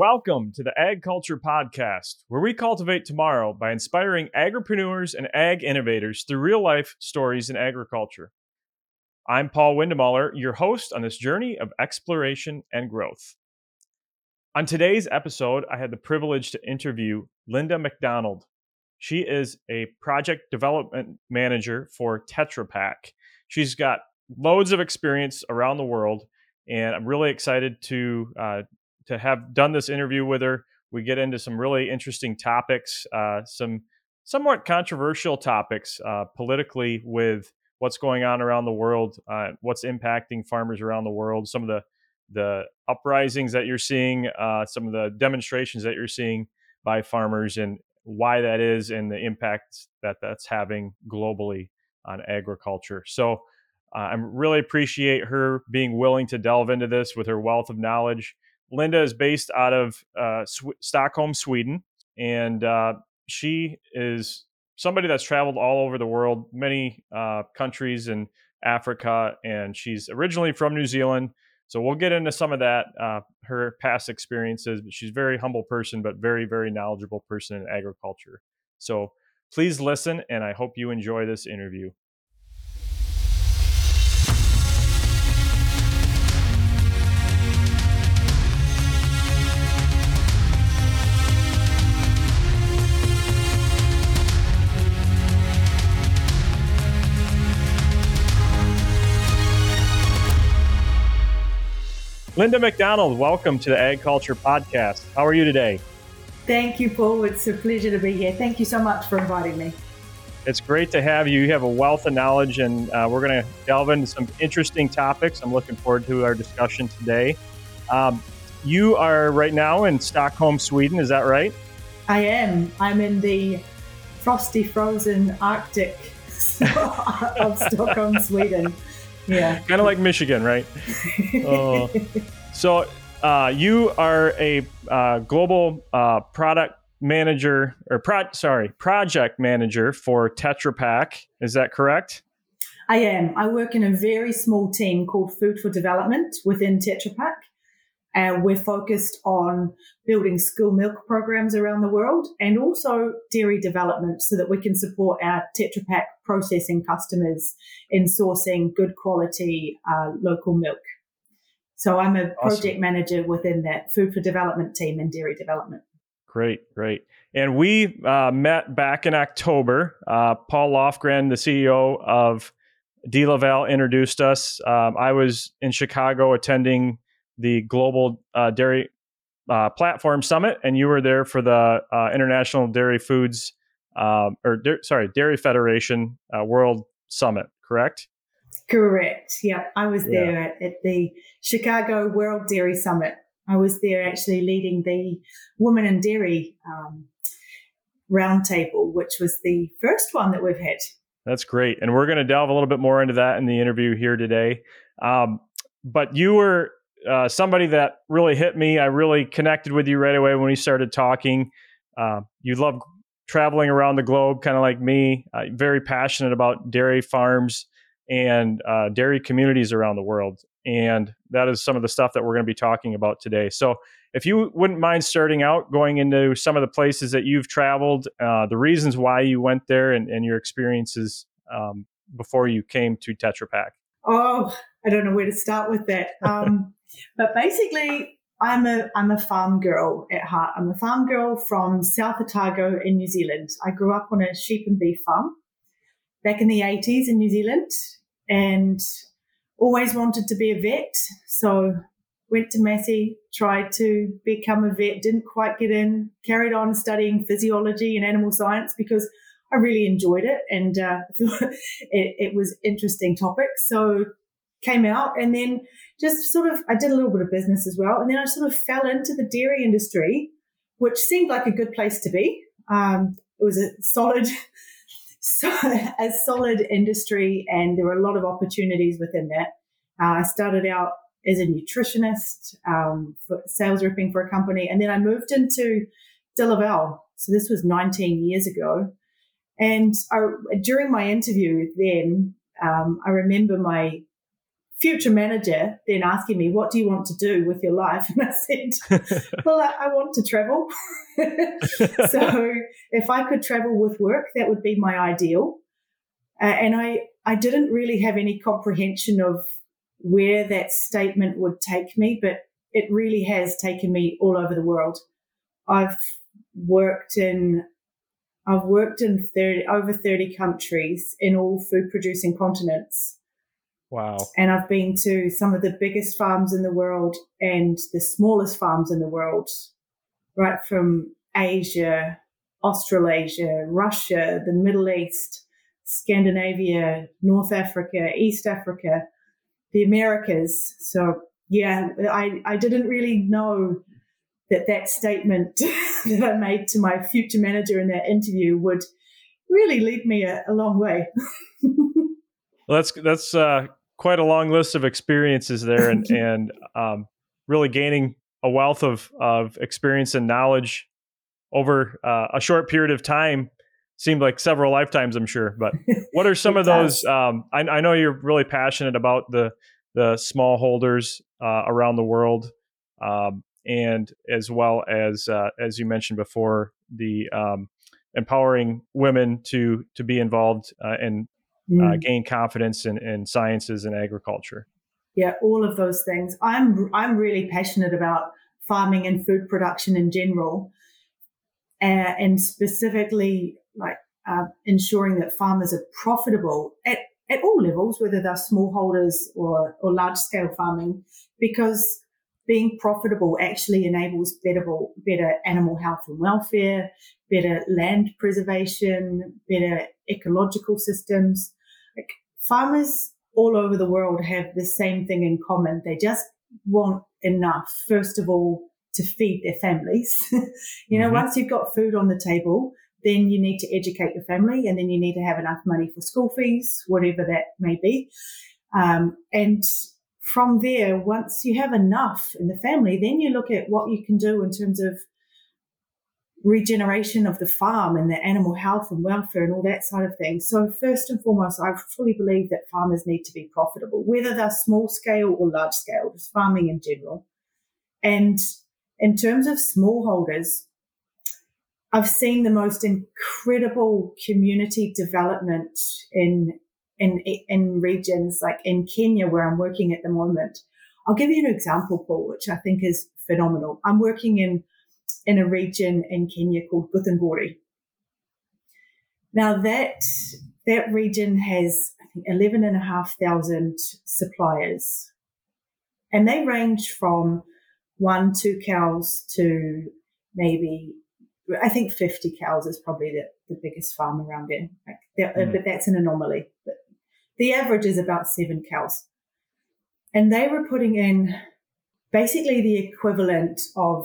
Welcome to the Ag Culture Podcast, where we cultivate tomorrow by inspiring agripreneurs and ag innovators through real life stories in agriculture. I'm Paul Windemuller, your host on this journey of exploration and growth. On today's episode, I had the privilege to interview Lynda McDonald. She is a project development manager for Tetra Pak. She's got loads of experience around the world, and I'm really excited to uh, to have done this interview with her. We get into some really interesting topics, uh, some somewhat controversial topics uh, politically with what's going on around the world, uh, what's impacting farmers around the world, some of the the uprisings that you're seeing, uh, some of the demonstrations that you're seeing by farmers, and why that is, and the impacts that that's having globally on agriculture. So. Uh, I really appreciate her being willing to delve into this with her wealth of knowledge Lynda is based out of uh, Sw- Stockholm, Sweden, and uh, she is somebody that's traveled all over the world, many uh, countries in Africa, and she's originally from New Zealand. So we'll get into some of that, uh, her past experiences. But she's a very humble person, but very, very knowledgeable person in agriculture. So please listen, and I hope you enjoy this interview. Lynda McDonald, welcome to the Ag Culture Podcast. How are you today? Thank you, Paul. It's a pleasure to be here. Thank you so much for inviting me. It's great to have you. You have a wealth of knowledge, and uh, we're going to delve into some interesting topics. I'm looking forward to our discussion today. Um, you are right now in Stockholm, Sweden. Is that right? I am. I'm in the frosty, frozen Arctic of Stockholm, Sweden. Yeah. kind of like Michigan, right? uh, so uh, you are a uh, global uh, product manager or pro- sorry project manager for Tetra Pak. Is that correct? I am. I work in a very small team called Food for Development within Tetra Pak. And we're focused on building school milk programs around the world and also dairy development so that we can support our Tetra Pak processing customers in sourcing good quality uh, local milk. So I'm a project awesome. manager within that food for development team and dairy development. Great, great. And we uh, met back in October. Uh, Paul Lofgren, the CEO of DeLaval, introduced us. Um, I was in Chicago attending the Global uh, Dairy uh, Platform Summit, and you were there for the uh, International Dairy Foods um, or da- sorry, Dairy Federation uh, World Summit, correct? Correct. Yeah, I was there at, at, the Chicago World Dairy Summit. I was there actually leading the Women in Dairy um, roundtable, which was the first one that we've had. That's great, and we're going to delve a little bit more into that in the interview here today. Um, but you were uh, somebody that really hit me. I really connected with you right away when we started talking. Uh, you love traveling around the globe, kind of like me. Uh, very passionate about dairy farms and uh, dairy communities around the world. And that is some of the stuff that we're going to be talking about today. So, if you wouldn't mind starting out going into some of the places that you've traveled, uh, the reasons why you went there, and, and your experiences um, before you came to Tetra Pak. Oh, I don't know where to start with that. Um, but basically, I'm a I'm a farm girl at heart. I'm a farm girl from South Otago in New Zealand. I grew up on a sheep and beef farm back in the 80s in New Zealand and always wanted to be a vet. So went to Massey, tried to become a vet, didn't quite get in, carried on studying physiology and animal science because I really enjoyed it and uh, it, it was interesting topic. So came out and then just sort of, I did a little bit of business as well. And then I sort of fell into the dairy industry, which seemed like a good place to be. Um, it was a solid, so, a solid industry and there were a lot of opportunities within that. Uh, I started out as a nutritionist, um, for sales ripping for a company. And then I moved into DeLaval. So this was 19 years ago. And I, during my interview then, um, I remember my future manager then asking me, What do you want to do with your life? And I said, Well, I, I want to travel. so if I could travel with work, that would be my ideal. Uh, and I, I didn't really have any comprehension of where that statement would take me, but it really has taken me all over the world. I've worked in I've worked in 30, over 30 countries in all food producing continents. Wow. And I've been to some of the biggest farms in the world and the smallest farms in the world, right from Asia, Australasia, Russia, the Middle East, Scandinavia, North Africa, East Africa, the Americas. So yeah, I, I didn't really know that that statement that I made to my future manager in that interview would really lead me a, a long way. well, that's that's uh, quite a long list of experiences there, and and um, really gaining a wealth of of experience and knowledge over uh, a short period of time. Seemed like several lifetimes, I'm sure. But what are some of those? Um, I, I, know you're really passionate about the the smallholders uh, around the world. Um, and as well as uh, as you mentioned before, the um, empowering women to to be involved uh, uh, mm. gain confidence in, in sciences and agriculture. Yeah, all of those things. I'm I'm really passionate about farming and food production in general, uh, and specifically like uh, ensuring that farmers are profitable at at all levels, whether they're smallholders or, or large scale farming, because being profitable actually enables better, better animal health and welfare, better land preservation, better ecological systems. Farmers all over the world have the same thing in common. They just want enough, first of all, to feed their families. you know, mm-hmm. once you've got food on the table, then you need to educate your family and then you need to have enough money for school fees, whatever that may be. Um, and from there, once you have enough in the family, then you look at what you can do in terms of regeneration of the farm and the animal health and welfare and all that side of things. So first and foremost, I fully believe that farmers need to be profitable, whether they're small scale or large scale, just farming in general. And in terms of smallholders, I've seen the most incredible community development in in, in regions like in Kenya, where I'm working at the moment. I'll give you an example, Paul, which I think is phenomenal. I'm working in, in a region in Kenya called Githunguri. Now that, that region has, I think, 11,500 suppliers and they range from one, two cows to maybe, I think 50 cows is probably the, the biggest farm around there. Like mm. But that's an anomaly. But the average is about seven cows. And they were putting in basically the equivalent of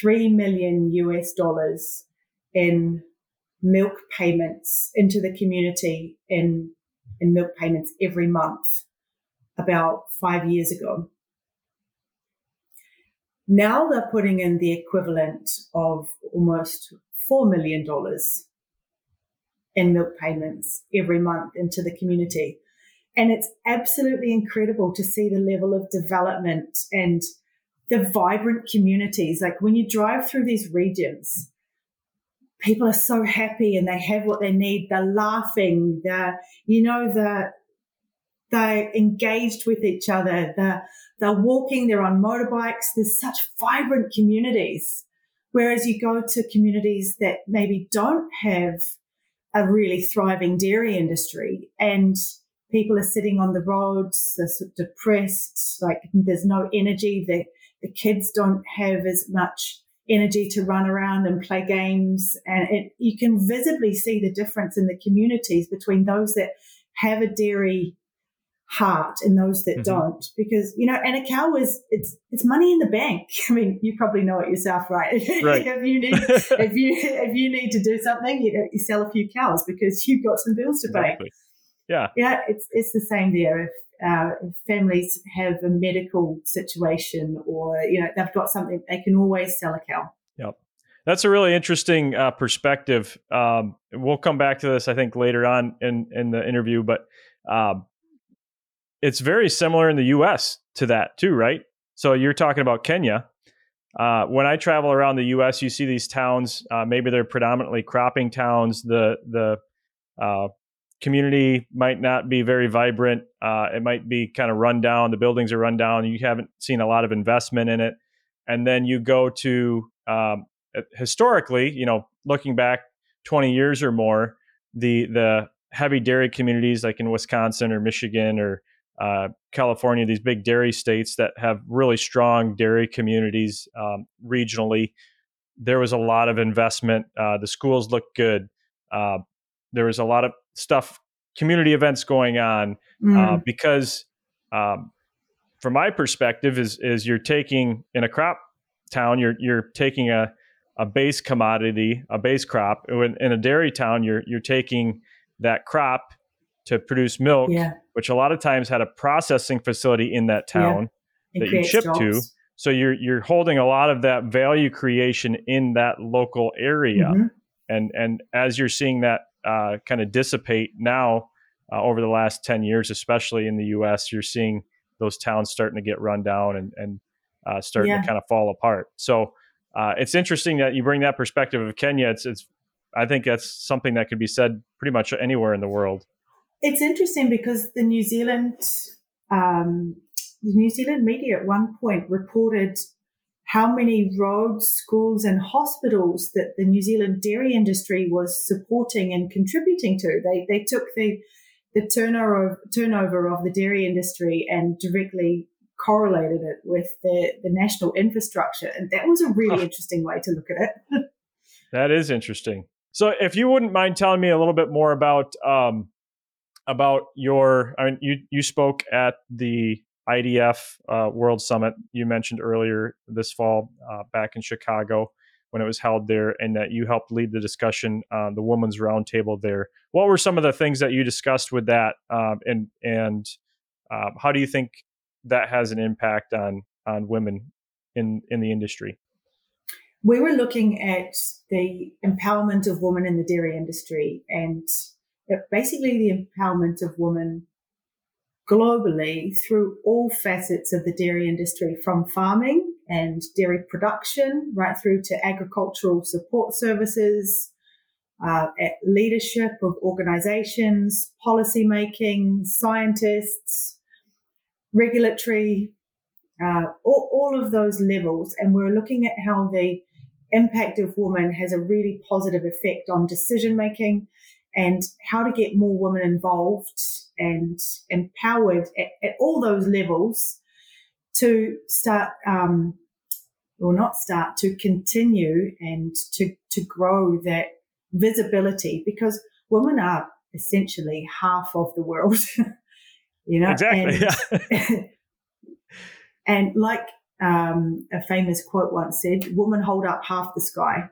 3 million US dollars in milk payments into the community in, in milk payments every month about five years ago. Now they're putting in the equivalent of almost $4 million in milk payments every month into the community. And it's absolutely incredible to see the level of development and the vibrant communities. Like when you drive through these regions, people are so happy and they have what they need. They're laughing. They're, you know, they're, they're engaged with each other. They're, they're walking. They're on motorbikes. There's such vibrant communities. Whereas you go to communities that maybe don't have a really thriving dairy industry and people are sitting on the roads, they're sort of depressed, like there's no energy. The, the kids don't have as much energy to run around and play games. And it, you can visibly see the difference in the communities between those that have a dairy heart and those that mm-hmm. don't because you know and a cow is it's it's money in the bank i mean you probably know it yourself right, right. if you need if you if you need to do something you, you sell a few cows because you've got some bills to pay exactly. yeah yeah it's it's the same there if, uh, families have a medical situation or you know they've got something they can always sell a cow yep that's a really interesting uh, perspective um, we'll come back to this i think later on in in the interview but um, it's very similar in the U.S. to that too, right? So you're talking about Kenya. Uh, when I travel around the U.S., you see these towns. Uh, maybe they're predominantly cropping towns. The the uh, community might not be very vibrant. Uh, it might be kind of run down. The buildings are run down. You haven't seen a lot of investment in it. And then you go to um, historically, you know, looking back 20 years or more, the the heavy dairy communities like in Wisconsin or Michigan or uh, California, these big dairy states that have really strong dairy communities um, regionally. There was a lot of investment. Uh, the schools looked good. Uh, there was a lot of stuff, community events going on uh, mm. because, um, from my perspective, is is you're taking in a crop town, you're you're taking a a base commodity, a base crop. In, in a dairy town, you're you're taking that crop to produce milk, yeah. which a lot of times had a processing facility in that town yeah. that you ship jobs. to. So you're you're holding a lot of that value creation in that local area, mm-hmm. and and as you're seeing that uh, kind of dissipate now uh, over the last ten years, especially in the U.S., you're seeing those towns starting to get run down and and uh, starting yeah. to kind of fall apart. So uh, it's interesting that you bring that perspective of Kenya. It's it's I think that's something that could be said pretty much anywhere in the world. It's interesting because the New Zealand, um, the New Zealand media at one point reported how many roads, schools, and hospitals that the New Zealand dairy industry was supporting and contributing to. They they took the the turnover turnover of the dairy industry and directly correlated it with the, the national infrastructure. And that was a really interesting way to look at it. that is interesting. So if you wouldn't mind telling me a little bit more about um, about your, I mean, you you spoke at the IDF uh, World Summit you mentioned earlier this fall uh, back in Chicago when it was held there, and that you helped lead the discussion on the Women's Roundtable there. What were some of the things that you discussed with that, um, and and um, how do you think that has an impact on on women in in the industry? We were looking at the empowerment of women in the dairy industry and basically the empowerment of women globally through all facets of the dairy industry, from farming and dairy production right through to agricultural support services, uh, leadership of organizations, policy making, scientists, regulatory, uh, all, all of those levels. And we're looking at how the impact of women has a really positive effect on decision making and how to get more women involved and empowered at, at all those levels to start, um, or not start, to continue and to, to grow that visibility because women are essentially half of the world. you know, exactly. And, yeah. and like um, a famous quote once said, "Women hold up half the sky."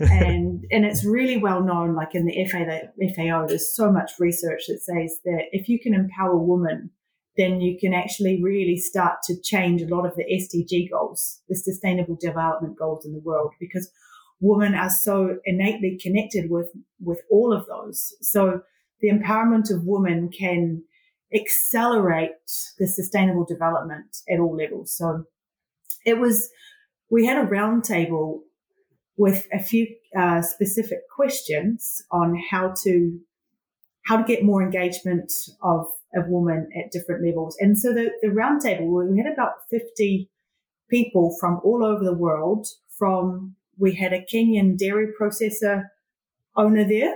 And and it's really well known, like in the FA, the FAO, there's so much research that says that if you can empower women, then you can actually really start to change a lot of the SDG goals, the Sustainable Development Goals in the world, because women are so innately connected with with all of those. So the empowerment of women can accelerate the sustainable development at all levels. So it was, we had a roundtable with a few uh, specific questions on how to how to get more engagement of of women at different levels. And so the, the roundtable, we had about 50 people from all over the world. From we had a Kenyan dairy processor owner there,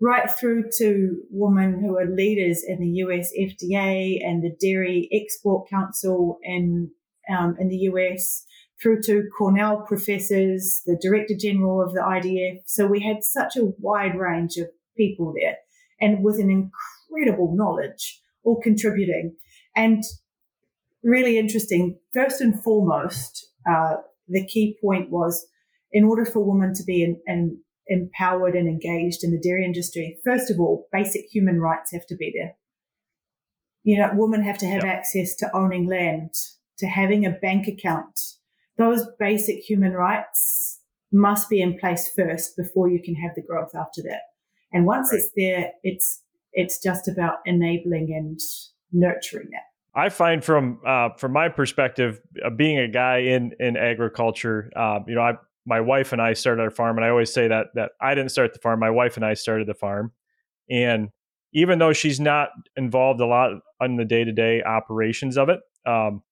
right through to women who are leaders in the US FDA and the Dairy Export Council in um, in the US, through to Cornell professors, the Director General of the IDF. So we had such a wide range of people there and with an incredible knowledge, all contributing. And really interesting, first and foremost, uh, the key point was in order for women to be in, in, empowered and engaged in the dairy industry, first of all, basic human rights have to be there. You know, women have to have yep. access to owning land, to having a bank account, those basic human rights must be in place first before you can have the growth after that. And once right. it's there, it's it's just about enabling and nurturing that. I find from uh, from my perspective, uh, being a guy in in agriculture, uh, you know, I my wife and I started our farm, and I always say that that I didn't start the farm. My wife and I started the farm, and even though she's not involved a lot in the day to day operations of it, um,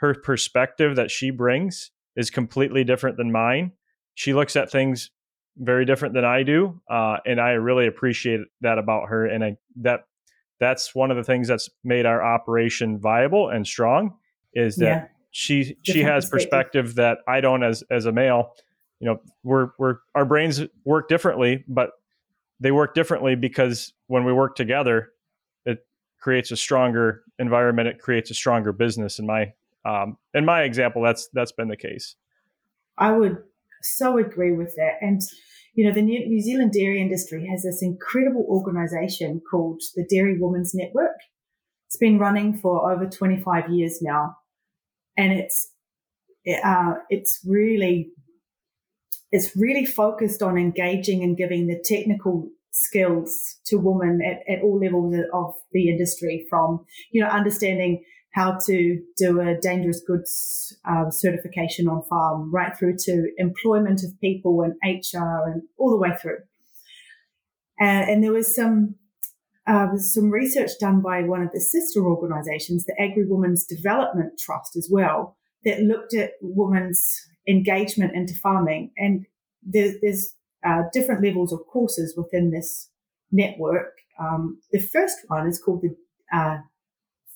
her perspective that she brings is completely different than mine. She looks at things very different than I do, uh, and I really appreciate that about her. And I, that that's one of the things that's made our operation viable and strong is that yeah. she different she has perspective that I don't as as a male. You know, we're we're our brains work differently, but they work differently because when we work together, it creates a stronger environment. It creates a stronger business. In my um, in my example, that's that's been the case. I would so agree with that. And you know, the New Zealand dairy industry has this incredible organization called the Dairy Women's Network. It's been running for over 25 years now, and it's uh, it's really it's really focused on engaging and giving the technical skills to women at, at all levels of the industry from, you know, understanding how to do a dangerous goods um, certification on farm right through to employment of people and HR and all the way through. And, and there was some uh, some research done by one of the sister organisations, the Agri Women's Development Trust, as well, that looked at women's engagement into farming. And there, there's uh, different levels of courses within this network. Um, the first one is called the uh,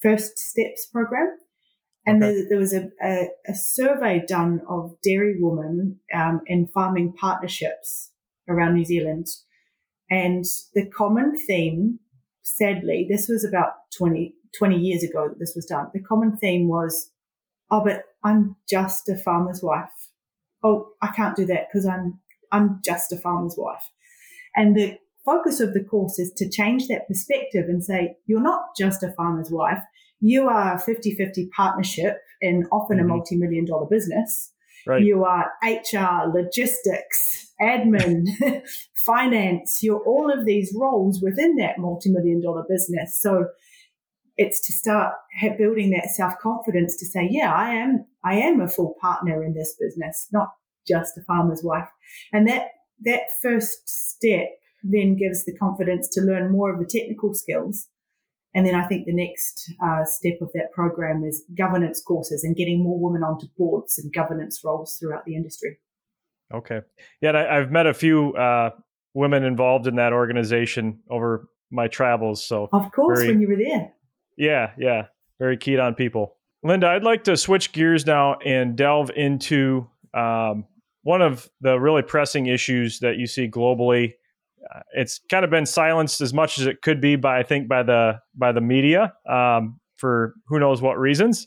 First Steps program. And okay. there, there, was a, a, a, survey done of dairy women um, in farming partnerships around New Zealand. And the common theme, sadly, this was about 20, 20 years ago that this was done. The common theme was, oh, but I'm just a farmer's wife. Oh, I can't do that because I'm I'm just a farmer's wife. And the focus of the course is to change that perspective and say, you're not just a farmer's wife. You are a 50 50 partnership in often mm-hmm. a multi million dollar business. Right. You are HR, logistics, admin, finance. You're all of these roles within that multi million dollar business. So it's to start building that self confidence to say, yeah, I am, I am a full partner in this business, not just a farmer's wife. And that, that first step then gives the confidence to learn more of the technical skills. And then I think the next uh, step of that program is governance courses and getting more women onto boards and governance roles throughout the industry. Okay. Yeah, I, have met a few uh, women involved in that organization over my travels. So, of course, very, when you were there. Yeah, yeah. Very keen on people. Lynda, I'd like to switch gears now and delve into um, one of the really pressing issues that you see globally. Uh, it's kind of been silenced as much as it could be by I think by the by the media um, for who knows what reasons,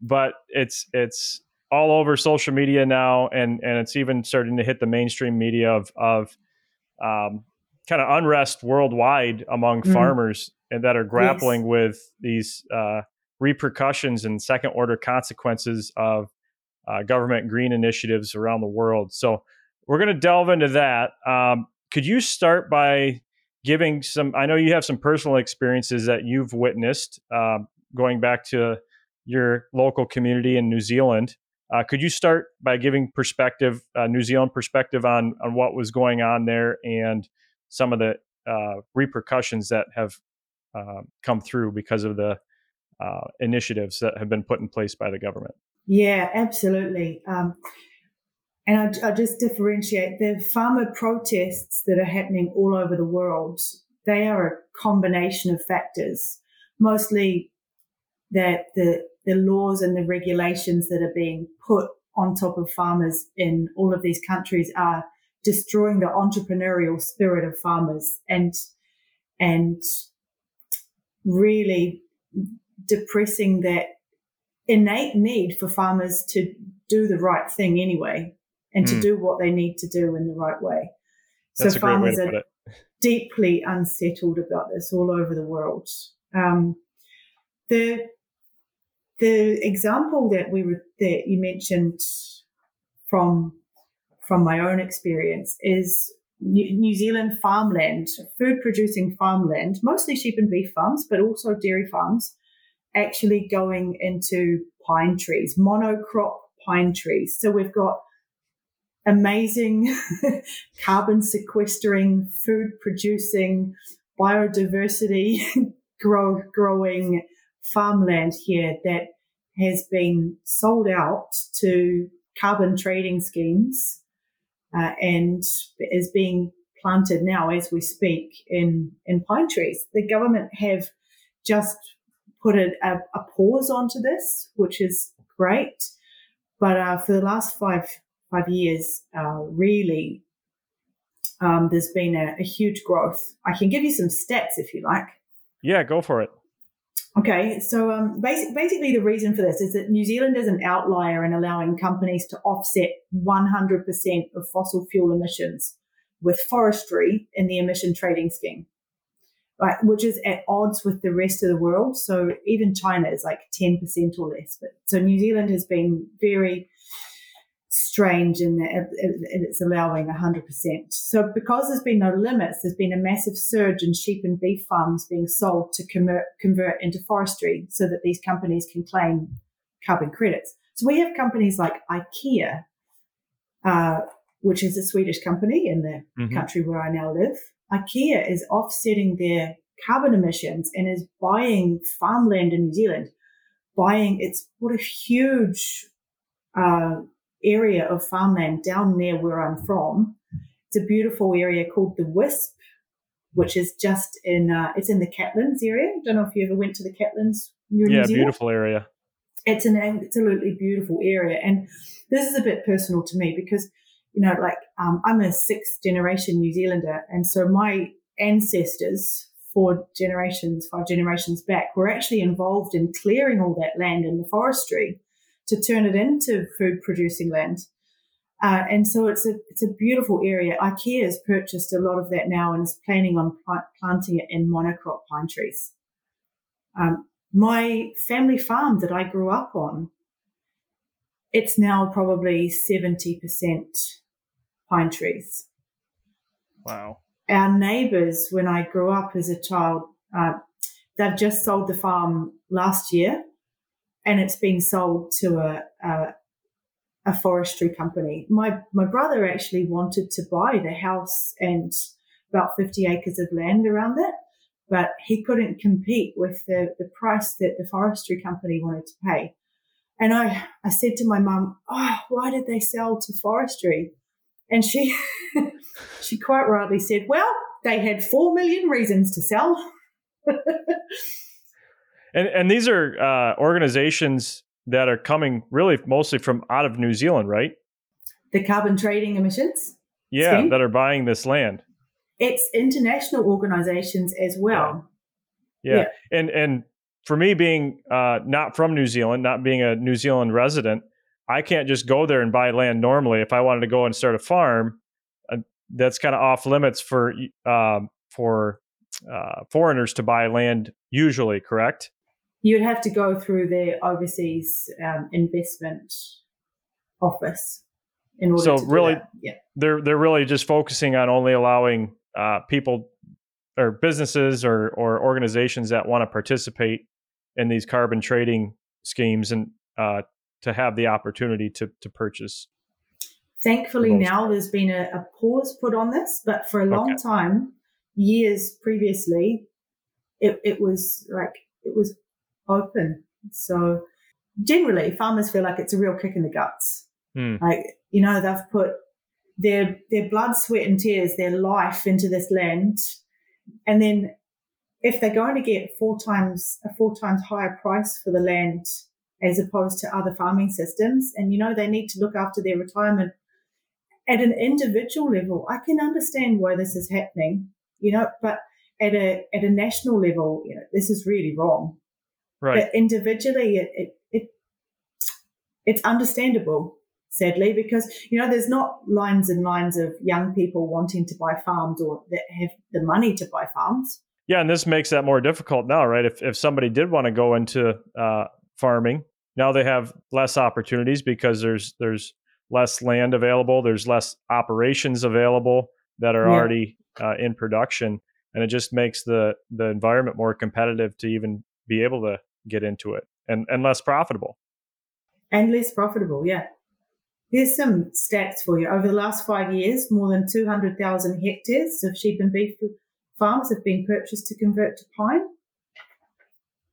but it's it's all over social media now, and and it's even starting to hit the mainstream media of of um, kind of unrest worldwide among mm. farmers and that are grappling yes. with these uh, repercussions and second order consequences of uh, government green initiatives around the world. So we're going to delve into that. Um, could you start by giving some? I know you have some personal experiences that you've witnessed um, going back to your local community in New Zealand. Uh, could you start by giving perspective, uh, New Zealand perspective on on what was going on there and some of the uh, repercussions that have uh, come through because of the uh, initiatives that have been put in place by the government? Yeah, absolutely. Um, and I, I just differentiate the farmer protests that are happening all over the world. They are a combination of factors, mostly that the the laws and the regulations that are being put on top of farmers in all of these countries are destroying the entrepreneurial spirit of farmers and and really depressing that innate need for farmers to do the right thing anyway and mm. to hmm. do what they need to do in the right way. That's so farmers are deeply unsettled about this all over the world. Um, the the example that we were, that you mentioned from from my own experience is New Zealand farmland, food producing farmland, mostly sheep and beef farms, but also dairy farms actually going into pine trees, monocrop pine trees. So we've got amazing carbon sequestering, food producing, biodiversity grow, growing farmland here that has been sold out to carbon trading schemes uh, and is being planted now as we speak in, in pine trees. The government have just put a, a, a pause onto this, which is great. But uh, for the last five five years, uh, really, um, there's been a, a, huge growth. I can give you some stats if you like. Yeah, go for it. Okay, so um, basic, basically, the reason for this is that New Zealand is an outlier in allowing companies to offset 100% of fossil fuel emissions with forestry in the emission trading scheme, right, which is at odds with the rest of the world. So even China is like 10% or less. But so New Zealand has been very strange in that it's allowing 100%. So because there's been no limits, there's been a massive surge in sheep and beef farms being sold to convert, convert into forestry so that these companies can claim carbon credits. So we have companies like IKEA, uh, which is a Swedish company in the mm-hmm. country where I now live. IKEA is offsetting their carbon emissions and is buying farmland in New Zealand. Buying, it's what a huge uh, area of farmland down near where I'm from. It's a beautiful area called the Wisp, which is just in uh, it's in the Catlins area. I don't know if you ever went to the Catlins. Yeah, beautiful area. It's an absolutely beautiful area, and this is a bit personal to me because you know, like um, I'm a sixth generation New Zealander, and so my ancestors, four generations, five generations back, were actually involved in clearing all that land in the forestry to turn it into food producing land. Uh, and so it's a it's a beautiful area. IKEA has purchased a lot of that now and is planning on plant, planting it in monocrop pine trees. Um, my family farm that I grew up on, it's now probably seventy percent pine trees. Wow. Our neighbours, when I grew up as a child, uh, they've just sold the farm last year and it's been sold to a, a, a forestry company. My my brother actually wanted to buy the house and about 50 acres of land around it, but he couldn't compete with the, the price that the forestry company wanted to pay. And I, I said to my mum, Oh, why did they sell to forestry? And she, she quite rightly said, Well, they had four million reasons to sell. And and these are uh, organizations that are coming really mostly from out of New Zealand, right? The carbon trading emissions. Yeah, scheme. that are buying this land. It's international organizations as well. Yeah. yeah. yeah. And and for me being uh, not from New Zealand, not being a New Zealand resident, I can't just go there and buy land normally. If I wanted to go and start a farm, uh, that's kind of off limits for um, for uh, foreigners to buy land usually, correct? You'd have to go through their overseas um, investment office in order so to really yeah. they're they're really just focusing on only allowing uh, people or businesses or or organizations that want to participate in these carbon trading schemes and uh, to have the opportunity to to purchase. Thankfully now there's been a, a, pause put on this but for a long okay. time years previously it, it was like it was open. So generally, farmers feel like it's a real kick in the guts. Mm. Like you know, they've put their their blood, sweat, and tears, their life into this land, and then if they're going to get four times a four times higher price for the land as opposed to other farming systems, and you know they need to look after their retirement at an individual level, I can understand why this is happening, you know, but at a at a national level, you know, this is really wrong. Right. But individually, it, it, it it's understandable, sadly, because you know there's not lines and lines of young people wanting to buy farms or that have the money to buy farms. Yeah, and this makes that more difficult now, right? If if somebody did want to go into uh, farming, now they have less opportunities because there's there's less land available, there's less operations available that are yeah. already uh, in production, and it just makes the the environment more competitive to even be able to get into it and, and less profitable. And less profitable, yeah. Here's some stats for you. Over the last five years, more than 200,000 hectares of sheep and beef farms have been purchased to convert to pine.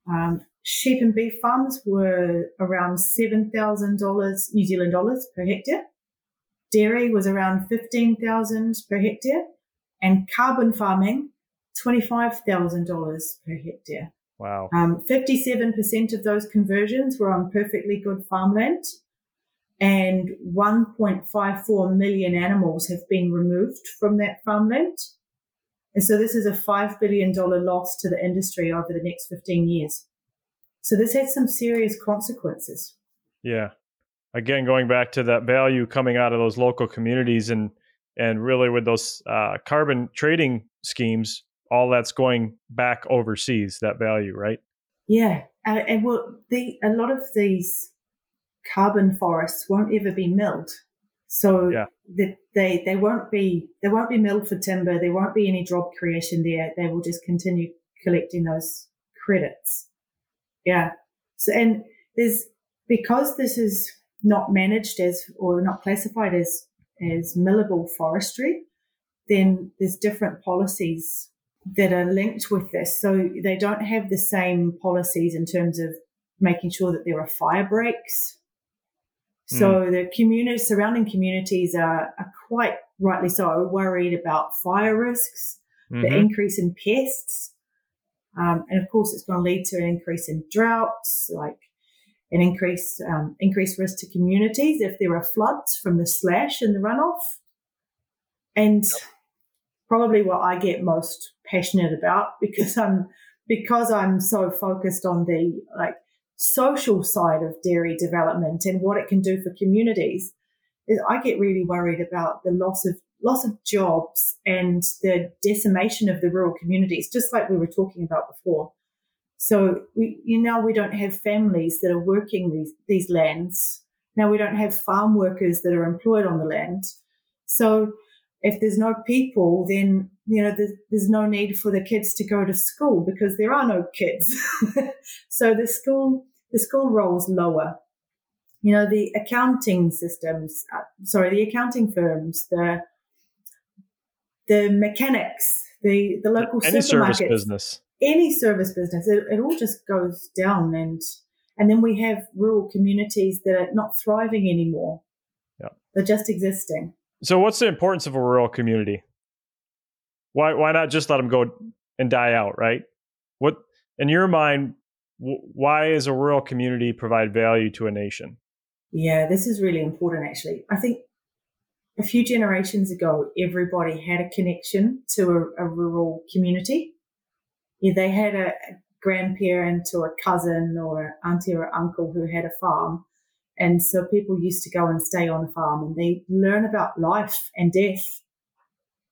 Um, sheep and beef farms were around $7,000 New Zealand dollars per hectare. Dairy was around 15,000 per hectare and carbon farming, $25,000 per hectare. Wow. Um, 57% of those conversions were on perfectly good farmland and 1.54 million animals have been removed from that farmland. And so this is a $5 billion loss to the industry over the next 15 years. So this had some serious consequences. Yeah. Again, going back to that value coming out of those local communities and and really with those uh, carbon trading schemes, all that's going back overseas. That value, right? Yeah, uh, and well, the a lot of these carbon forests won't ever be milled, so yeah. the, they they won't be they won't be milled for timber. There won't be any job creation there. They will just continue collecting those credits. Yeah. So and there's because this is not managed as or not classified as as millable forestry, then there's different policies that are linked with this. So they don't have the same policies in terms of making sure that there are fire breaks. So mm. the community, surrounding communities are, are quite rightly so worried about fire risks, mm-hmm. the increase in pests. Um, and of course, it's going to lead to an increase in droughts, like an increase, um, increased risk to communities if there are floods from the slash and the runoff. And probably what I get most passionate about because I'm because I'm so focused on the like social side of dairy development and what it can do for communities is I get really worried about the loss of loss of jobs and the decimation of the rural communities, just like we were talking about before. So we, you know, we don't have families that are working these, these lands. Now we don't have farm workers that are employed on the land. So if there's no people, then, you know, there's, there's no need for the kids to go to school because there are no kids. so the school, the school rolls lower. You know, the accounting systems, uh, sorry, the accounting firms, the, the mechanics, the, the local Any service business any service business, it, it all just goes down and and then we have rural communities that are not thriving anymore. Yeah. They're just existing. So what's the importance of a rural community? Why why not just let them go and die out, right? What in your mind why is a rural community provide value to a nation? Yeah, this is really important actually. I think a few generations ago, everybody had a connection to a, a rural community yeah, they had a grandparent or a cousin or auntie or uncle who had a farm. And so people used to go and stay on the farm and they learn about life and death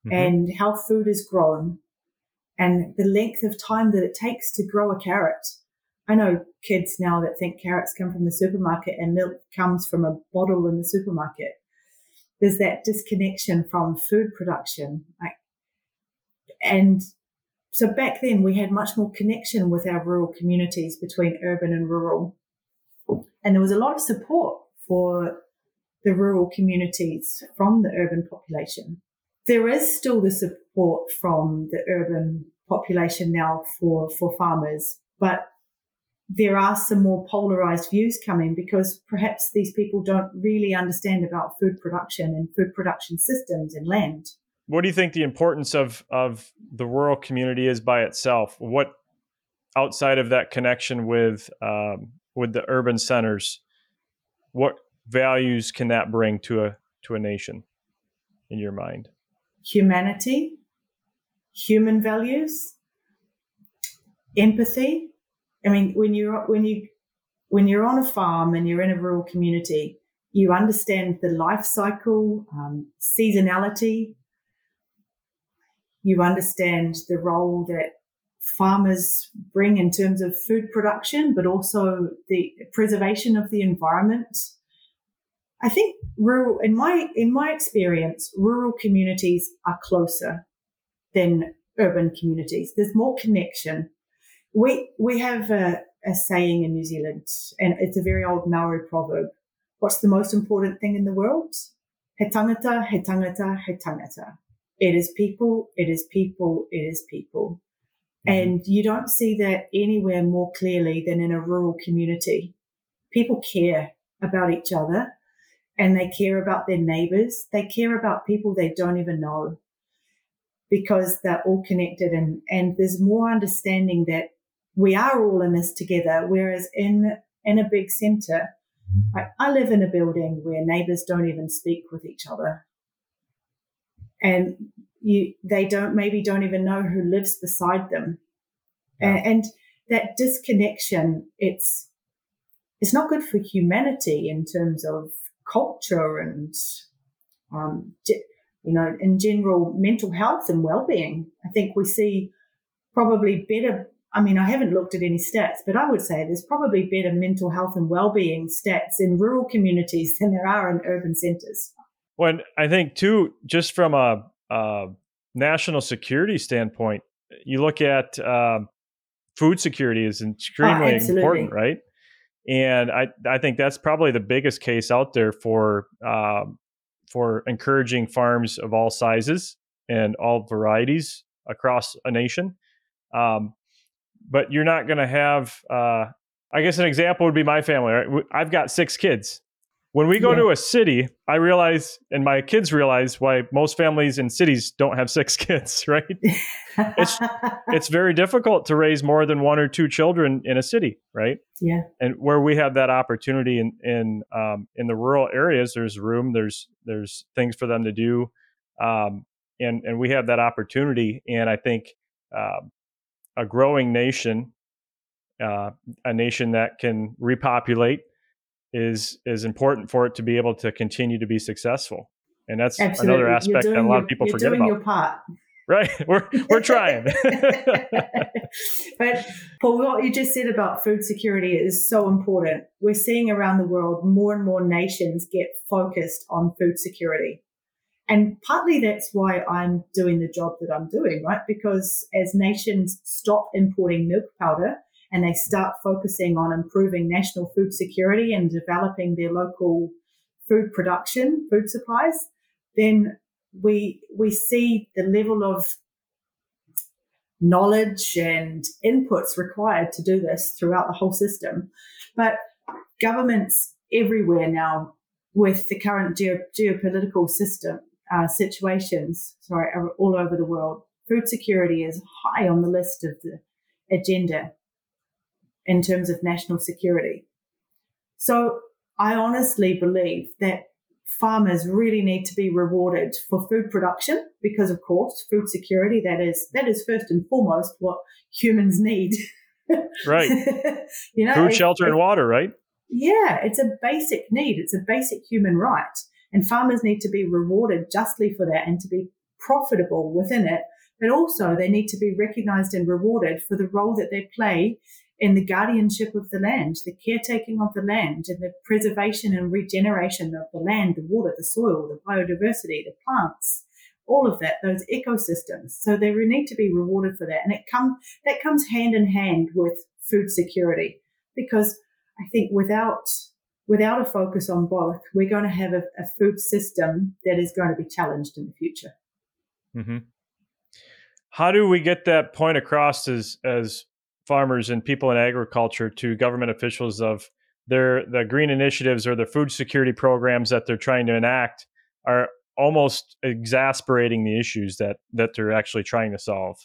mm-hmm. and how food is grown and the length of time that it takes to grow a carrot. I know kids now that think carrots come from the supermarket and milk comes from a bottle in the supermarket. There's that disconnection from food production. And so back then we had much more connection with our rural communities between urban and rural. And there was a lot of support for the rural communities from the urban population. There is still the support from the urban population now for, for farmers, but there are some more polarized views coming because perhaps these people don't really understand about food production and food production systems and land what do you think the importance of of the rural community is by itself? What outside of that connection with um, with the urban centers, what values can that bring to a to a nation, in your mind? Humanity, human values, empathy. I mean, when you're when you when you're on a farm and you're in a rural community, you understand the life cycle, um, seasonality, you understand the role that farmers bring in terms of food production, but also the preservation of the environment. I think rural, in my, in my experience, rural communities are closer than urban communities. There's more connection. We, we have a, a saying in New Zealand, and it's a very old Maori proverb. What's the most important thing in the world? He tangata, he tangata, he tangata. It is people, it is people, it is people. Mm-hmm. And you don't see that anywhere more clearly than in a rural community. People care about each other and they care about their neighbors. They care about people they don't even know because they're all connected and, and there's more understanding that we are all in this together. Whereas in, in a big center, mm-hmm. I, I live in a building where neighbors don't even speak with each other. And you, they don't, maybe don't even know who lives beside them. Yeah. And, and that disconnection, it's, it's not good for humanity in terms of culture and, um, you know, in general mental health and well-being. I think we see probably better. I mean, I haven't looked at any stats, but I would say there's probably better mental health and well-being stats in rural communities than there are in urban centers. Well, I think too, just from a, a national security standpoint, you look at uh, food security is extremely oh, important, right? And I, I think that's probably the biggest case out there for um, for encouraging farms of all sizes and all varieties across a nation. Um, but you're not going to have, uh, I guess, an example would be my family. Right? I've got six kids. When we go yeah. to a city, I realize, and my kids realize, why most families in cities don't have six kids. Right? it's it's very difficult to raise more than one or two children in a city. Right? Yeah. And where we have that opportunity in in um, in the rural areas, there's room. There's there's things for them to do, um, and and we have that opportunity. And I think uh, a growing nation, uh, a nation that can repopulate is is important for it to be able to continue to be successful. And that's Absolutely. another aspect that a lot your, of people forget doing about. Your part. Right, we're we're trying. but Paul, what you just said about food security is so important. We're seeing around the world more and more nations get focused on food security. And partly that's why I'm doing the job that I'm doing, right? Because as nations stop importing milk powder and they start focusing on improving national food security and developing their local food production, food supplies, then we we see the level of knowledge and inputs required to do this throughout the whole system. But governments everywhere now, with the current geo- geopolitical system uh, situations, sorry, all over the world, food security is high on the list of the agenda in terms of national security. So I honestly believe that farmers really need to be rewarded for food production because of course food security that is that is first and foremost what humans need. Right. You know food shelter and water right? Yeah it's a basic need. It's a basic human right. And farmers need to be rewarded justly for that and to be profitable within it but also they need to be recognized and rewarded for the role that they play in the guardianship of the land, the caretaking of the land, and the preservation and regeneration of the land, the water, the soil, the biodiversity, the plants, all of that, those ecosystems. So they need to be rewarded for that. And it come that comes hand in hand with food security because I think without without a focus on both, we're going to have a, a food system that is going to be challenged in the future. Mm-hmm. How do we get that point across as as farmers and people in agriculture to government officials of their the green initiatives or the food security programs that they're trying to enact are almost exasperating the issues that that they're actually trying to solve.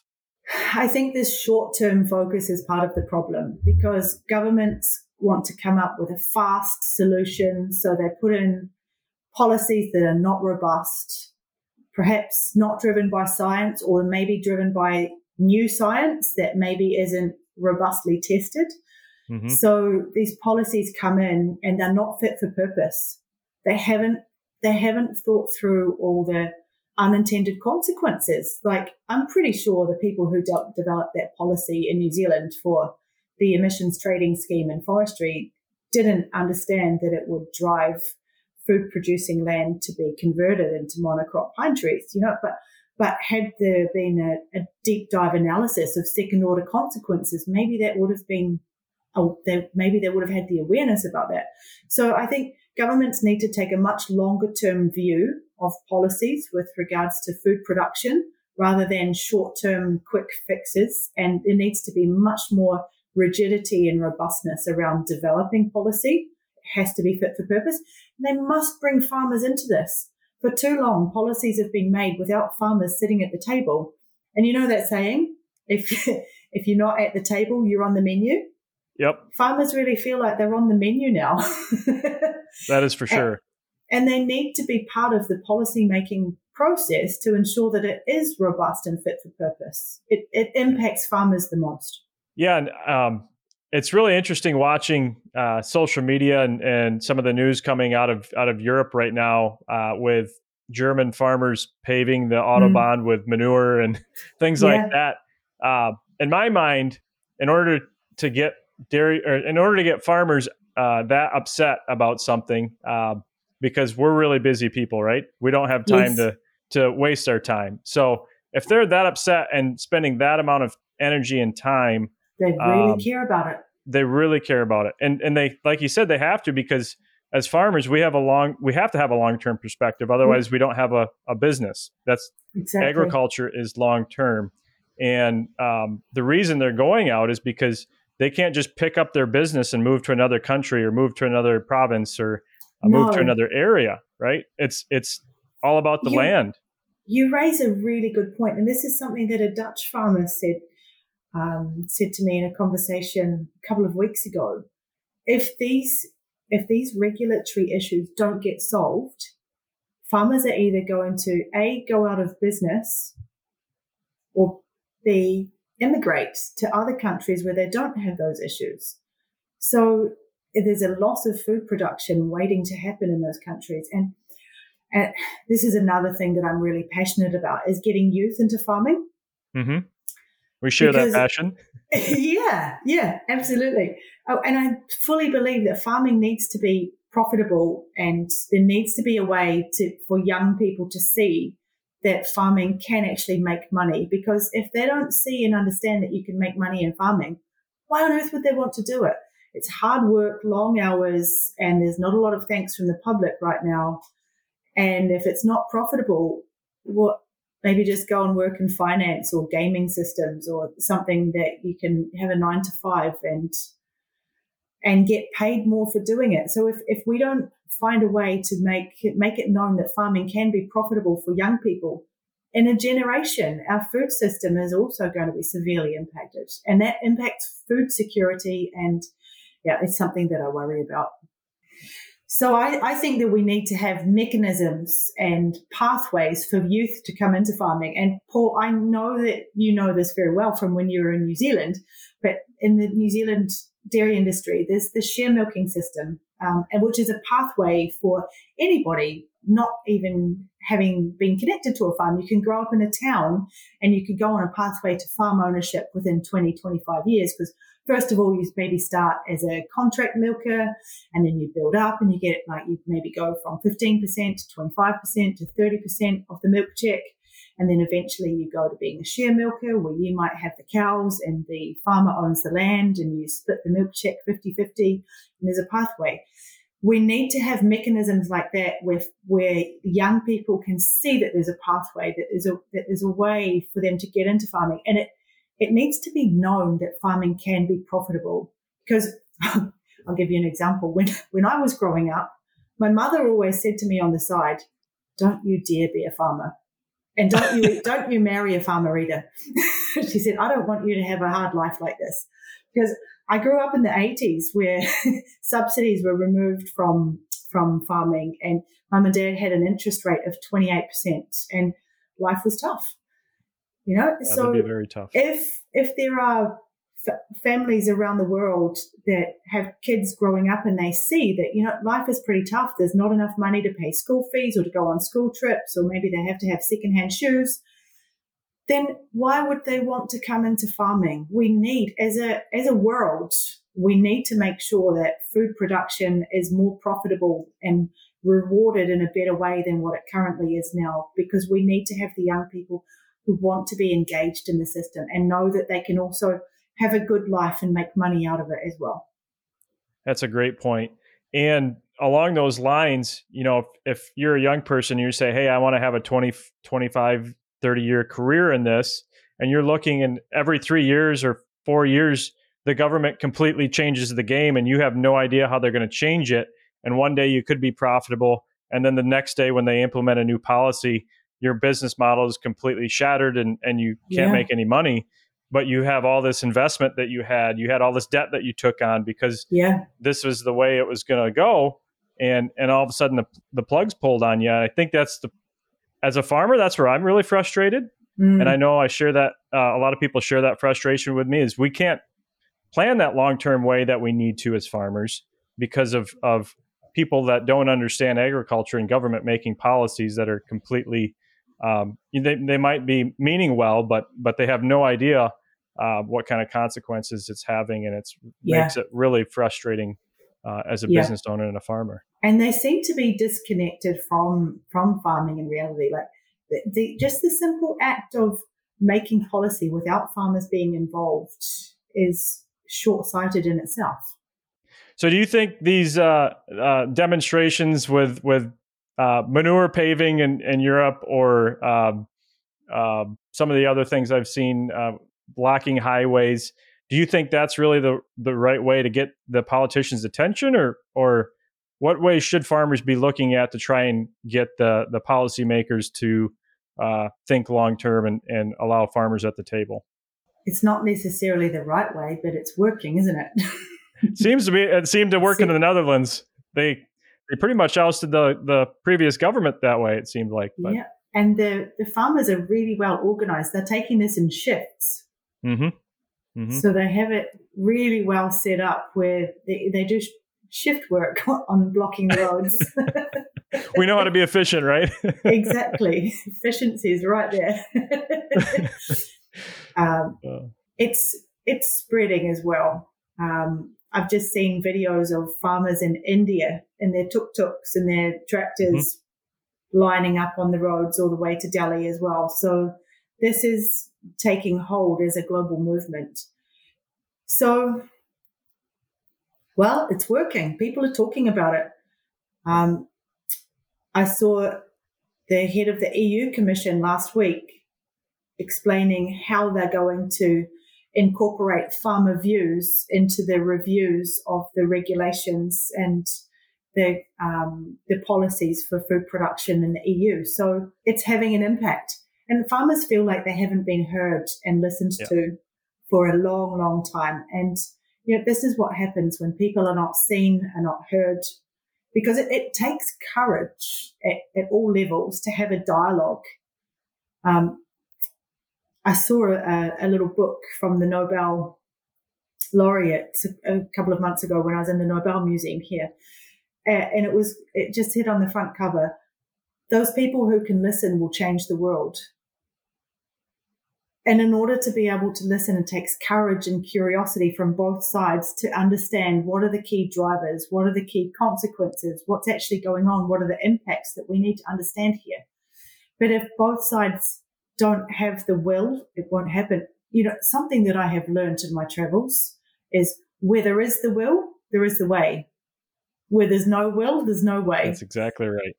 I think this short-term focus is part of the problem because governments want to come up with a fast solution so they put in policies that are not robust, perhaps not driven by science or maybe driven by new science that maybe isn't robustly tested. Mm-hmm. So these policies come in and they're not fit for purpose. They haven't they haven't thought through all the unintended consequences. Like I'm pretty sure the people who de- developed that policy in New Zealand for the emissions trading scheme in forestry didn't understand that it would drive food producing land to be converted into monocrop pine trees, you know, but but had there been a, a deep dive analysis of second order consequences, maybe that would have been they, maybe they would have had the awareness about that. So I think governments need to take a much longer term view of policies with regards to food production rather than short term quick fixes. And there needs to be much more rigidity and robustness around developing policy. It has to be fit for purpose. They must bring farmers into this. For too long, policies have been made without farmers sitting at the table. And you know that saying, if, if you're not at the table, you're on the menu. Yep. Farmers really feel like they're on the menu now. that is for sure. And, and they need to be part of the policy making process to ensure that it is robust and fit for purpose. It, it impacts farmers the most. Yeah, and um, it's really interesting watching uh, social media and, and some of the news coming out of out of Europe right now uh, with German farmers paving the autobahn mm. with manure and things yeah. like that. Uh, in my mind, in order to get dairy or in order to get farmers uh, that upset about something, um, because we're really busy people, right? We don't have time yes. to to waste our time. So if they're that upset and spending that amount of energy and time they really um, care about it. They really care about it, and and they like you said they have to because as farmers we have a long we have to have a long term perspective. Otherwise, mm-hmm. we don't have a, a business. That's exactly. agriculture is long term, and um, the reason they're going out is because they can't just pick up their business and move to another country or move to another province or uh, no. move to another area. Right? It's it's all about the you, land. You raise a really good point, and this is something that a Dutch farmer said um, said to me in a conversation a couple of weeks ago, if these if these regulatory issues don't get solved, farmers are either going to a go out of business or b immigrate to other countries where they don't have those issues. So there's a loss of food production waiting to happen in those countries, and and this is another thing that I'm really passionate about is getting youth into farming. Mm-hmm. We share because, that passion. yeah, yeah, absolutely. Oh, and I fully believe that farming needs to be profitable and there needs to be a way to for young people to see that farming can actually make money because if they don't see and understand that you can make money in farming, why on earth would they want to do it? It's hard work, long hours, and there's not a lot of thanks from the public right now. And if it's not profitable, what maybe just go and work in finance or gaming systems or something that you can have a nine to five and and get paid more for doing it. So if, if we don't find a way to make it, make it known that farming can be profitable for young people, in a generation, our food system is also going to be severely impacted. And that impacts food security. And yeah, it's something that I worry about. So I, I, think that we need to have mechanisms and pathways for youth to come into farming. And Paul, I know that you know this very well from when you were in New Zealand, but in the New Zealand dairy industry, there's the share milking system, um, and which is a pathway for anybody, not even having been connected to a farm. You can grow up in a town and you can go on a pathway to farm ownership within 20, 25 years because first of all, you maybe start as a contract milker and then you build up and you get like you maybe go from 15% to 25% to 30% of the milk check. And then eventually you go to being a share milker where you might have the cows and the farmer owns the land and you split the milk check 50 50 and there's a pathway. We need to have mechanisms like that with where young people can see that there's a pathway, that there's a, that there's a way for them to get into farming. And it, it needs to be known that farming can be profitable. Because I'll give you an example. When, when I was growing up, my mother always said to me on the side, don't you dare be a farmer. And don't you, don't you marry a farmer either. she said, I don't want you to have a hard life like this. Because I grew up in the 80s where subsidies were removed from, from farming and mum and dad had an interest rate of 28% and life was tough. You know, so be very tough. If if there are f- families around the world that have kids growing up and they see that you know life is pretty tough, there's not enough money to pay school fees or to go on school trips, or maybe they have to have secondhand shoes. Then why would they want to come into farming? We need, as a as a world, we need to make sure that food production is more profitable and rewarded in a better way than what it currently is now because we need to have the young people who want to be engaged in the system and know that they can also have a good life and make money out of it as well. That's a great point. And along those lines, you know, if, if you're a young person, you say, Hey, I want to have a 20, 25, 30 year career in this, and you're looking and every three years or four years, the government completely changes the game and you have no idea how they're going to change it. And one day you could be profitable. And then the next day, when they implement a new policy, your business model is completely shattered and, and you can't yeah. make any money but you have all this investment that you had you had all this debt that you took on because yeah this was the way it was going to go and and all of a sudden the, the plugs pulled on you i think that's the as a farmer that's where i'm really frustrated mm. and i know i share that uh, a lot of people share that frustration with me is we can't plan that long-term way that we need to as farmers because of of people that don't understand agriculture and government making policies that are completely um, they, they might be meaning well, but but they have no idea uh, what kind of consequences it's having, and it yeah. makes it really frustrating uh, as a yeah. business owner and a farmer. And they seem to be disconnected from from farming in reality. Like the, the, just the simple act of making policy without farmers being involved is short sighted in itself. So, do you think these uh, uh, demonstrations with with uh, manure paving in, in Europe or um, uh, some of the other things I've seen, uh, blocking highways. Do you think that's really the the right way to get the politicians' attention, or or what ways should farmers be looking at to try and get the the policymakers to uh, think long term and, and allow farmers at the table? It's not necessarily the right way, but it's working, isn't it? seems to be. It seemed to work in the Netherlands. They they pretty much ousted the the previous government that way. It seemed like. But. Yeah, and the the farmers are really well organized. They're taking this in shifts. Mm-hmm. Mm-hmm. So they have it really well set up where they, they do shift work on blocking roads. we know how to be efficient, right? exactly. Efficiency is right there. um, oh. It's it's spreading as well. Um, I've just seen videos of farmers in India in their tuk-tuks and their tractors mm-hmm. lining up on the roads all the way to Delhi as well. So this is taking hold as a global movement. So, well, it's working. People are talking about it. Um, I saw the head of the EU Commission last week explaining how they're going to incorporate farmer views into the reviews of the regulations and the um, the policies for food production in the EU. So it's having an impact, and farmers feel like they haven't been heard and listened yeah. to for a long, long time. And you know, this is what happens when people are not seen and not heard, because it, it takes courage at, at, all levels to have a dialogue. Um, I saw a, a little book from the Nobel laureates a couple of months ago when I was in the Nobel Museum here. And it was, it just hit on the front cover. Those people who can listen will change the world. And in order to be able to listen, it takes courage and curiosity from both sides to understand what are the key drivers, what are the key consequences, what's actually going on, what are the impacts that we need to understand here. But if both sides don't have the will, it won't happen. You know, something that I have learned in my travels is where there is the will, there is the way. Where there's no will, there's no way. That's exactly right.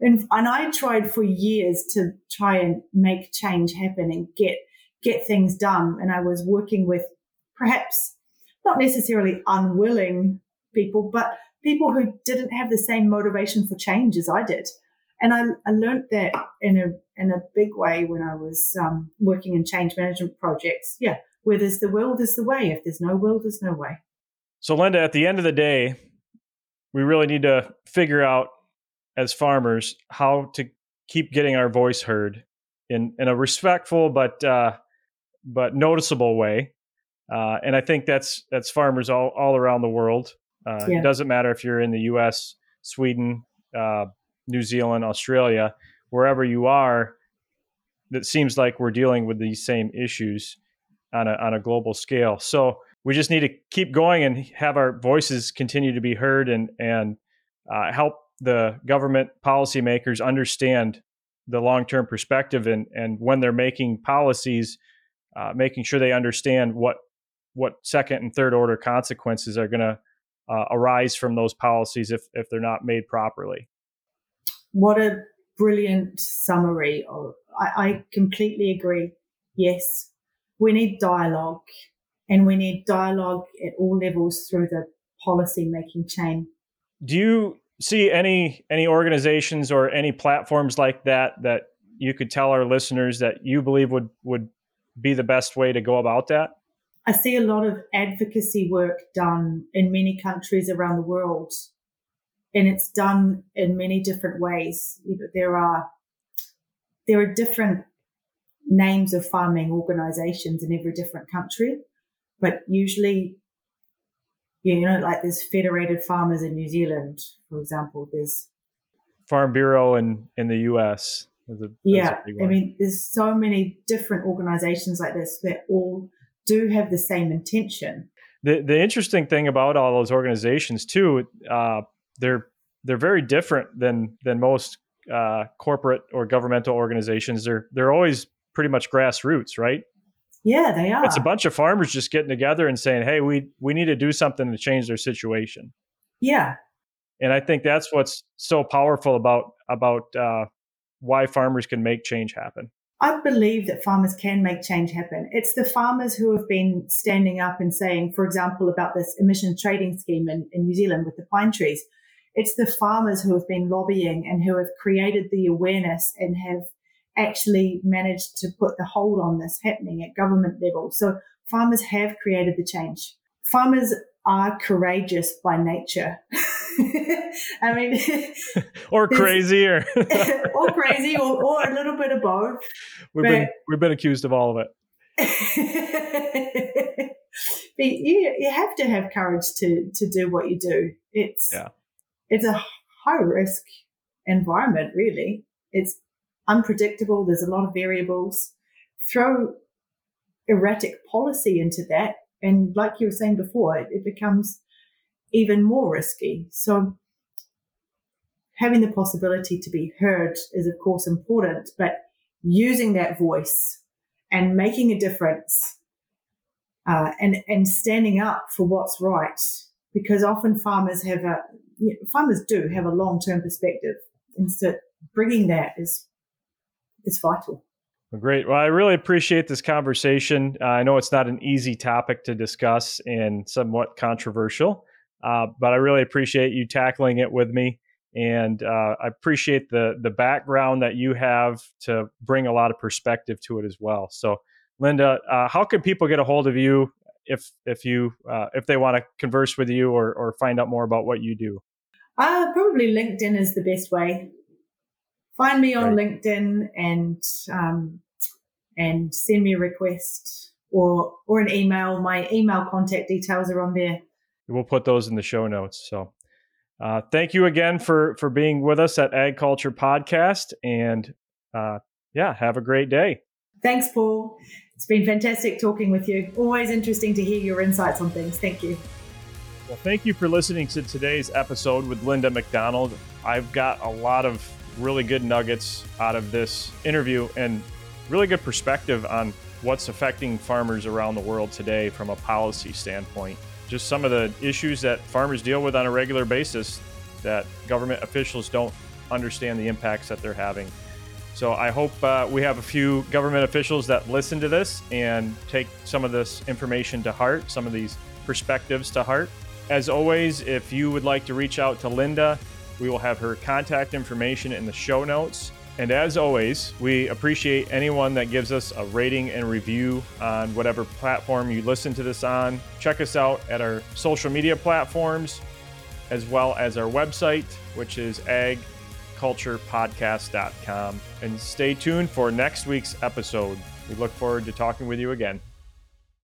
And, and I tried for years to try and make change happen and get get things done. And I was working with perhaps not necessarily unwilling people, but people who didn't have the same motivation for change as I did. And I, I learned that in a in a big way when I was um, working in change management projects. Yeah, where there's the will, there's the way. If there's no will, there's no way. So, Lynda, at the end of the day, we really need to figure out as farmers how to keep getting our voice heard in in a respectful but uh, but noticeable way. Uh, and I think that's that's farmers all all around the world. Uh, yeah. It doesn't matter if you're in the U.S., Sweden, uh, New Zealand, Australia, wherever you are, it seems like we're dealing with these same issues on a, on a global scale. So we just need to keep going and have our voices continue to be heard and, and uh, help the government policymakers understand the long term perspective and, and when they're making policies, uh, making sure they understand what what second and third order consequences are going to uh, arise from those policies if if they're not made properly. What a brilliant summary! Of, I, I completely agree. Yes, we need dialogue, and we need dialogue at all levels through the policy making chain. Do you see any any organizations or any platforms like that that you could tell our listeners that you believe would would be the best way to go about that? I see a lot of advocacy work done in many countries around the world, and it's done in many different ways. You know, there are there are different names of farming organizations in every different country, but usually, you know, like there's Federated Farmers in New Zealand, for example. There's Farm Bureau in in the U.S. A, yeah, I mean, there's so many different organizations like this that all do have the same intention. The the interesting thing about all those organizations too, uh, they're they're very different than than most uh, corporate or governmental organizations. They're they're always pretty much grassroots, right? Yeah, they are. It's a bunch of farmers just getting together and saying, "Hey, we we need to do something to change their situation." Yeah, and I think that's what's so powerful about about uh, why farmers can make change happen. I believe that farmers can make change happen. It's the farmers who have been standing up and saying, for example, about this emission trading scheme in, in New Zealand with the pine trees. It's the farmers who have been lobbying and who have created the awareness and have actually managed to put the hold on this happening at government level. So farmers have created the change. Farmers are courageous by nature. I mean, or crazy, or or crazy, or, or a little bit of both. We've but, been we've been accused of all of it. but you you have to have courage to to do what you do. It's yeah. It's a high risk environment, really. It's unpredictable. There's a lot of variables. Throw erratic policy into that, and like you were saying before, it, it becomes even more risky. So having the possibility to be heard is of course important, but using that voice and making a difference uh, and and standing up for what's right, because often farmers have a you know, farmers do have a long term perspective, and so bringing that is is vital. Great. Well, I really appreciate this conversation. Uh, I know it's not an easy topic to discuss and somewhat controversial. Uh, but I really appreciate you tackling it with me, and uh, I appreciate the the background that you have to bring a lot of perspective to it as well. So, Lynda, uh, how can people get a hold of you if if you uh, if they want to converse with you or or find out more about what you do? Uh, probably LinkedIn is the best way. Find me on right. LinkedIn and um, and send me a request or or an email. My email contact details are on there we'll put those in the show notes. So uh, thank you again for for being with us at Ag Culture Podcast, and uh, yeah, have a great day. Thanks, Paul. It's been fantastic talking with you. Always interesting to hear your insights on things. Thank you. Well, thank you for listening to today's episode with Lynda McDonald. I've got a lot of really good nuggets out of this interview and really good perspective on what's affecting farmers around the world today from a policy standpoint just some of the issues that farmers deal with on a regular basis that government officials don't understand the impacts that they're having. So I hope uh, we have a few government officials that listen to this and take some of this information to heart, some of these perspectives to heart. As always, if you would like to reach out to Lynda, we will have her contact information in the show notes. And as always, we appreciate anyone that gives us a rating and review on whatever platform you listen to this on. Check us out at our social media platforms as well as our website, which is agculturepodcast.com. And stay tuned for next week's episode. We look forward to talking with you again.